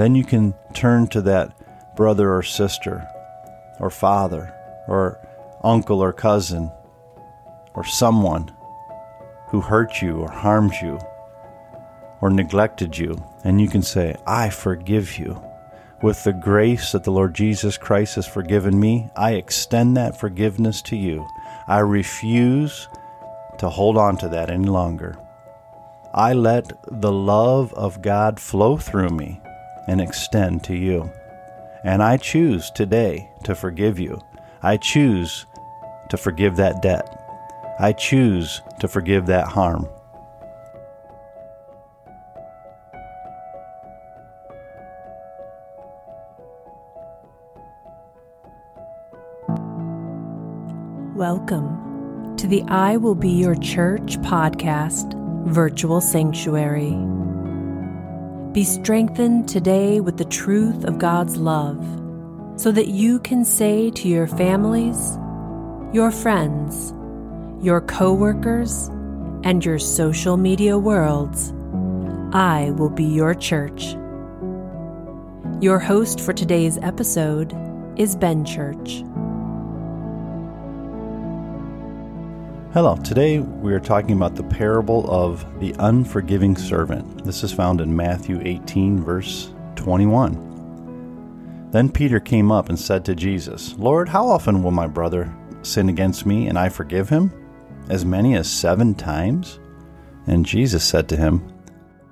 then you can turn to that brother or sister or father or uncle or cousin or someone who hurt you or harmed you or neglected you, and you can say, I forgive you. With the grace that the Lord Jesus Christ has forgiven me, I extend that forgiveness to you. I refuse to hold on to that any longer. I let the love of God flow through me and extend to you. And I choose today to forgive you. I choose to forgive that debt. I choose to forgive that harm. Welcome to the I Will Be Your Church podcast virtual sanctuary. Be strengthened today with the truth of God's love so that you can say to your families, your friends, your coworkers, and your social media worlds, I will be your church. Your host for today's episode is Ben Church. Hello, today we are talking about the parable of the unforgiving servant. This is found in Matthew 18, verse 21. Then Peter came up and said to Jesus, Lord, how often will my brother sin against me and I forgive him? As many as seven times? And Jesus said to him,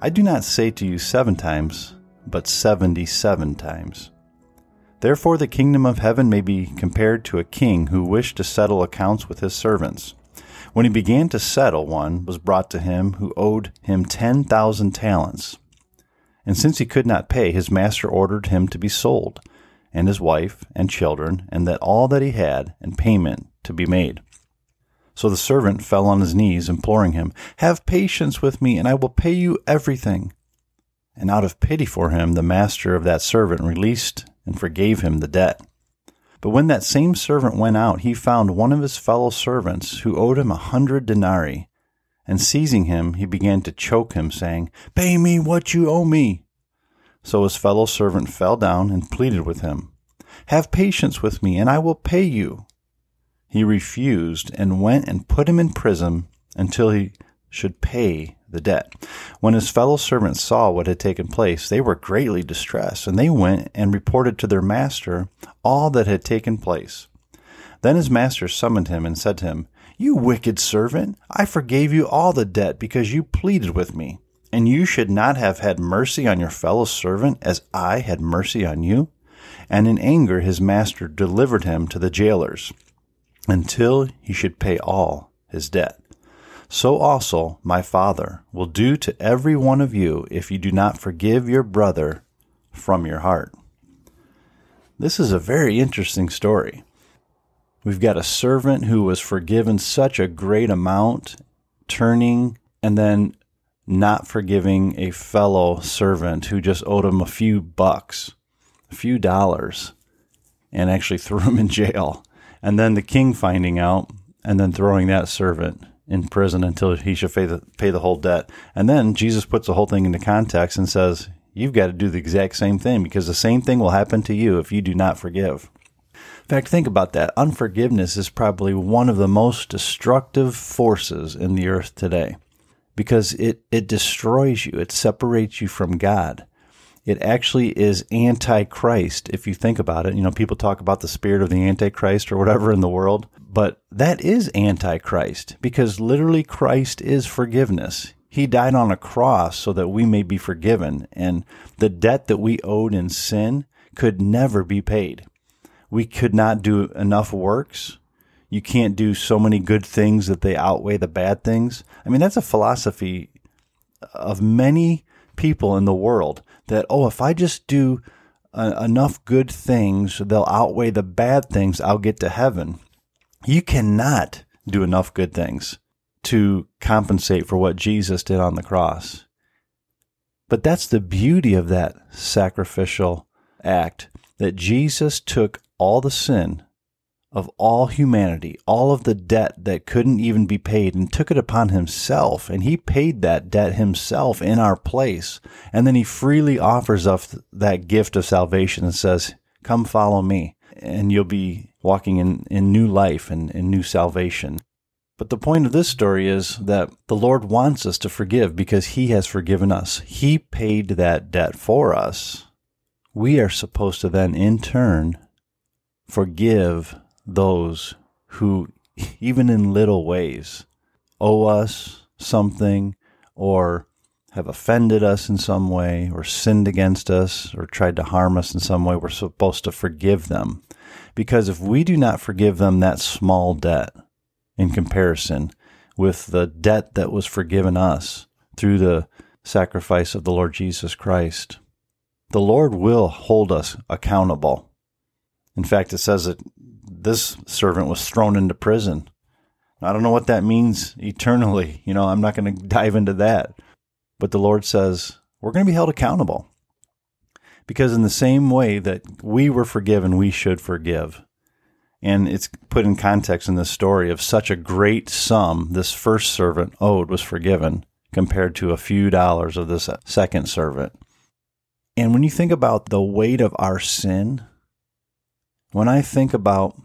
I do not say to you seven times, but seventy seven times. Therefore, the kingdom of heaven may be compared to a king who wished to settle accounts with his servants. When he began to settle, one was brought to him who owed him ten thousand talents. And since he could not pay, his master ordered him to be sold, and his wife and children, and that all that he had, and payment to be made. So the servant fell on his knees, imploring him, Have patience with me, and I will pay you everything. And out of pity for him, the master of that servant released and forgave him the debt. But when that same servant went out, he found one of his fellow servants who owed him a hundred denarii. And seizing him, he began to choke him, saying, Pay me what you owe me. So his fellow servant fell down and pleaded with him, Have patience with me, and I will pay you. He refused and went and put him in prison until he should pay the debt. When his fellow servants saw what had taken place, they were greatly distressed, and they went and reported to their master all that had taken place. Then his master summoned him and said to him, You wicked servant, I forgave you all the debt because you pleaded with me. And you should not have had mercy on your fellow servant as I had mercy on you? And in anger his master delivered him to the jailers until he should pay all his debt so also my Father will do to every one of you if you do not forgive your brother from your heart. This is a very interesting story. We've got a servant who was forgiven such a great amount, turning and then not forgiving a fellow servant who just owed him a few bucks, a few dollars, and actually threw him in jail. And then the king finding out and then throwing that servant in prison until he should pay the, pay the whole debt. And then Jesus puts the whole thing into context and says, You've got to do the exact same thing because the same thing will happen to you if you do not forgive. In fact, think about that. Unforgiveness is probably one of the most destructive forces in the earth today because it, it destroys you, it separates you from God it actually is antichrist if you think about it. You know, people talk about the spirit of the antichrist or whatever in the world, but that is antichrist because literally Christ is forgiveness. He died on a cross so that we may be forgiven, and the debt that we owed in sin could never be paid. We could not do enough works. You can't do so many good things that they outweigh the bad things. I mean, that's a philosophy of many people in the world that, oh, if I just do uh, enough good things, they'll outweigh the bad things, I'll get to heaven. You cannot do enough good things to compensate for what Jesus did on the cross. But that's the beauty of that sacrificial act that Jesus took all the sin of all humanity, all of the debt that couldn't even be paid, and took it upon himself. And he paid that debt himself in our place. And then he freely offers us that gift of salvation and says, Come follow me, and you'll be walking in, in new life and in new salvation. But the point of this story is that the Lord wants us to forgive because he has forgiven us. He paid that debt for us. We are supposed to then, in turn, forgive those who, even in little ways, owe us something or have offended us in some way or sinned against us or tried to harm us in some way, we're supposed to forgive them. Because if we do not forgive them that small debt in comparison with the debt that was forgiven us through the sacrifice of the Lord Jesus Christ, the Lord will hold us accountable. In fact, it says that this servant was thrown into prison. I don't know what that means eternally. You know, I'm not going to dive into that. But the Lord says we're going to be held accountable. Because in the same way that we were forgiven, we should forgive. And it's put in context in this story of such a great sum this first servant owed was forgiven compared to a few dollars of this second servant. And when you think about the weight of our sin, when I think about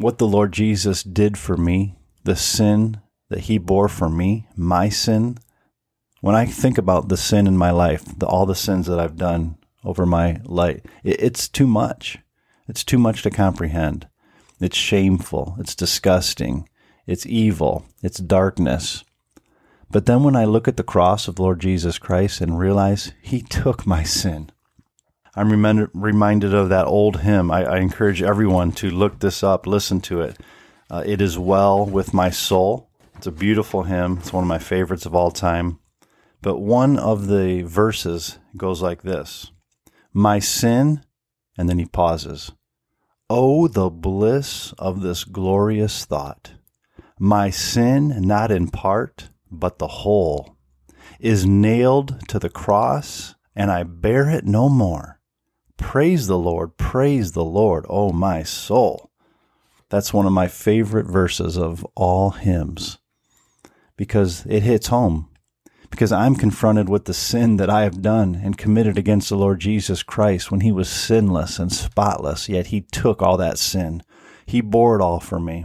what the Lord Jesus did for me, the sin that he bore for me, my sin, when I think about the sin in my life, the, all the sins that I've done over my life, it, it's too much. It's too much to comprehend. It's shameful. It's disgusting. It's evil. It's darkness. But then when I look at the cross of Lord Jesus Christ and realize he took my sin, I'm reminded of that old hymn. I, I, encourage everyone to look this up, listen to it. Uh, it is well with my soul. It's a beautiful hymn. It's one of my favorites of all time. But one of the verses goes like this My sin, and then he pauses. Oh, the bliss of this glorious thought. My sin, not in part, but the whole, is nailed to the cross, and I bear it no more Praise the Lord, praise the Lord, oh my soul. That's one of my favorite verses of all hymns because it hits home. Because I'm confronted with the sin that I have done and committed against the Lord Jesus Christ when he was sinless and spotless, yet he took all that sin. He bore it all for me.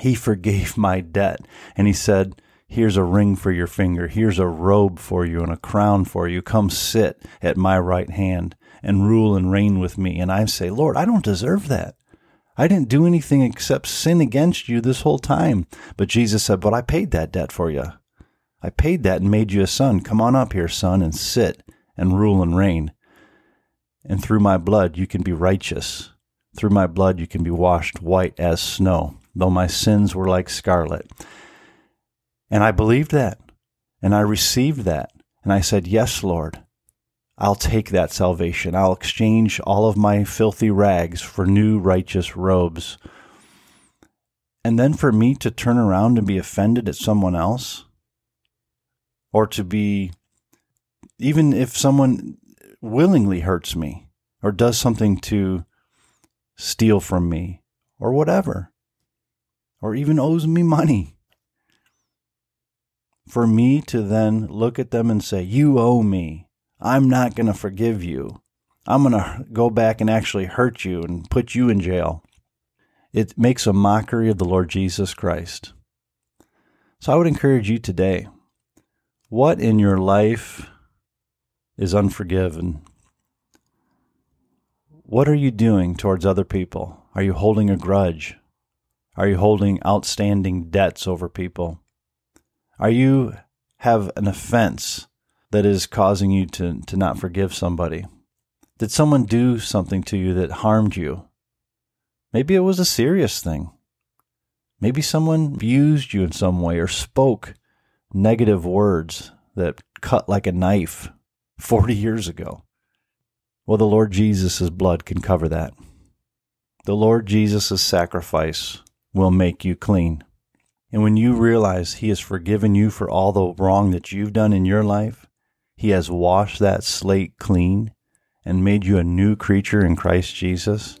He forgave my debt. And he said, Here's a ring for your finger. Here's a robe for you and a crown for you. Come sit at my right hand and rule and reign with me. And I say, Lord, I don't deserve that. I didn't do anything except sin against you this whole time. But Jesus said, But I paid that debt for you. I paid that and made you a son. Come on up here, son, and sit and rule and reign. And through my blood, you can be righteous. Through my blood, you can be washed white as snow, though my sins were like scarlet. And I believed that. And I received that. And I said, Yes, Lord. I'll take that salvation. I'll exchange all of my filthy rags for new righteous robes. And then for me to turn around and be offended at someone else, or to be, even if someone willingly hurts me or does something to steal from me or whatever, or even owes me money, for me to then look at them and say, You owe me I'm not going to forgive you. I'm going to go back and actually hurt you and put you in jail. It makes a mockery of the Lord Jesus Christ. So I would encourage you today what in your life is unforgiven? What are you doing towards other people? Are you holding a grudge? Are you holding outstanding debts over people? Are you have an offense that is causing you to, to not forgive somebody? Did someone do something to you that harmed you? Maybe it was a serious thing. Maybe someone abused you in some way or spoke negative words that cut like a knife 40 years ago. Well, the Lord Jesus' blood can cover that. The Lord Jesus' sacrifice will make you clean. And when you realize He has forgiven you for all the wrong that you've done in your life, he has washed that slate clean and made you a new creature in Christ Jesus.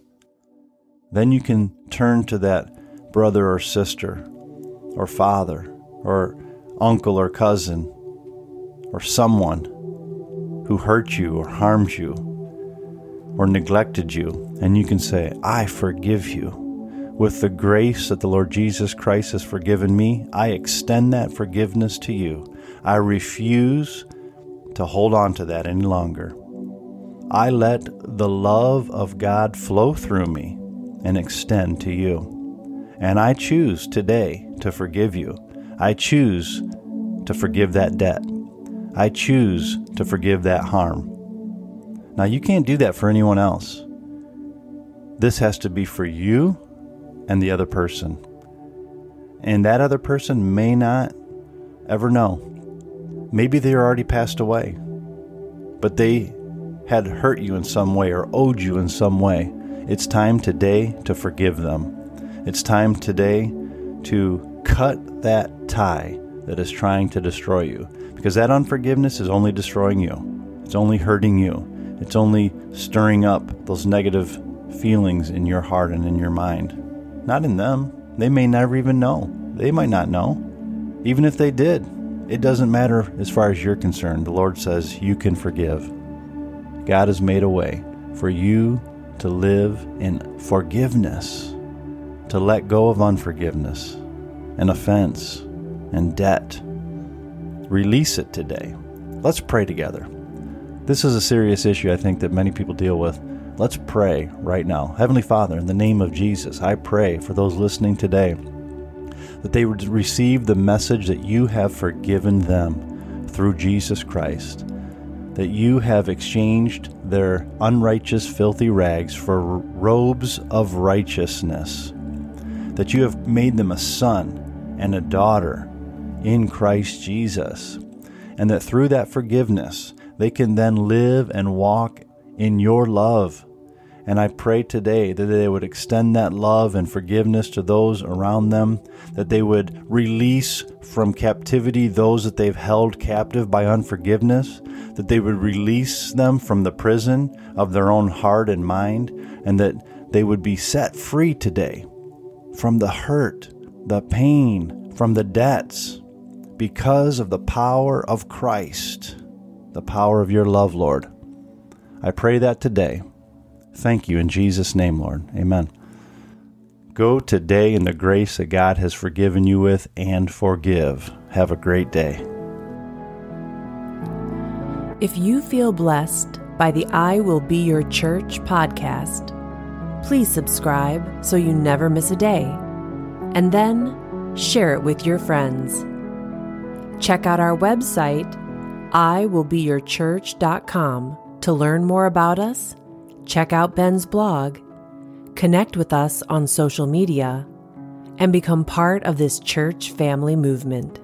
then you can turn to that brother or sister or father or uncle or cousin or someone who hurt you or harmed you or neglected you, and you can say, I forgive you. With the grace that the Lord Jesus Christ has forgiven me, I extend that forgiveness to you. I refuse to hold on to that any longer. I let the love of God flow through me and extend to you. And I choose today to forgive you. I choose to forgive that debt. I choose to forgive that harm. Now, you can't do that for anyone else. This has to be for you and the other person. And that other person may not ever know. Maybe they are already passed away, but they had hurt you in some way or owed you in some way. It's time today to forgive them. It's time today to cut that tie that is trying to destroy you because that unforgiveness is only destroying you. It's only hurting you. It's only stirring up those negative feelings in your heart and in your mind. Not in them. They may never even know. They might not know. Even if they did, it doesn't matter as far as you're concerned. The Lord says you can forgive. God has made a way for you to live in forgiveness to let go of unforgiveness and offense and debt. Release it today. Let's pray together. This is a serious issue I think that many people deal with. Let's pray right now. Heavenly Father, in the name of Jesus, I pray for those listening today that they would receive the message that you have forgiven them through Jesus Christ, that you have exchanged their unrighteous, filthy rags for robes of righteousness that you have made them a son and a daughter in Christ Jesus, and that through that forgiveness, they can then live and walk in your love. And I pray today that they would extend that love and forgiveness to those around them, that they would release from captivity those that they've held captive by unforgiveness, that they would release them from the prison of their own heart and mind, and that they would be set free today from the hurt, the pain, from the debts, because of the power of Christ, the power of your love, Lord. I pray that today. Thank you in Jesus' name, Lord. Amen. Go today in the grace that God has forgiven you with and forgive. Have a great day. If you feel blessed by the I Will Be Your Church podcast, please subscribe so you never miss a day. And then share it with your friends. Check out our website, iwillbeyourchurch.com, to learn more about us, check out Ben's blog, connect with us on social media, and become part of this church family movement.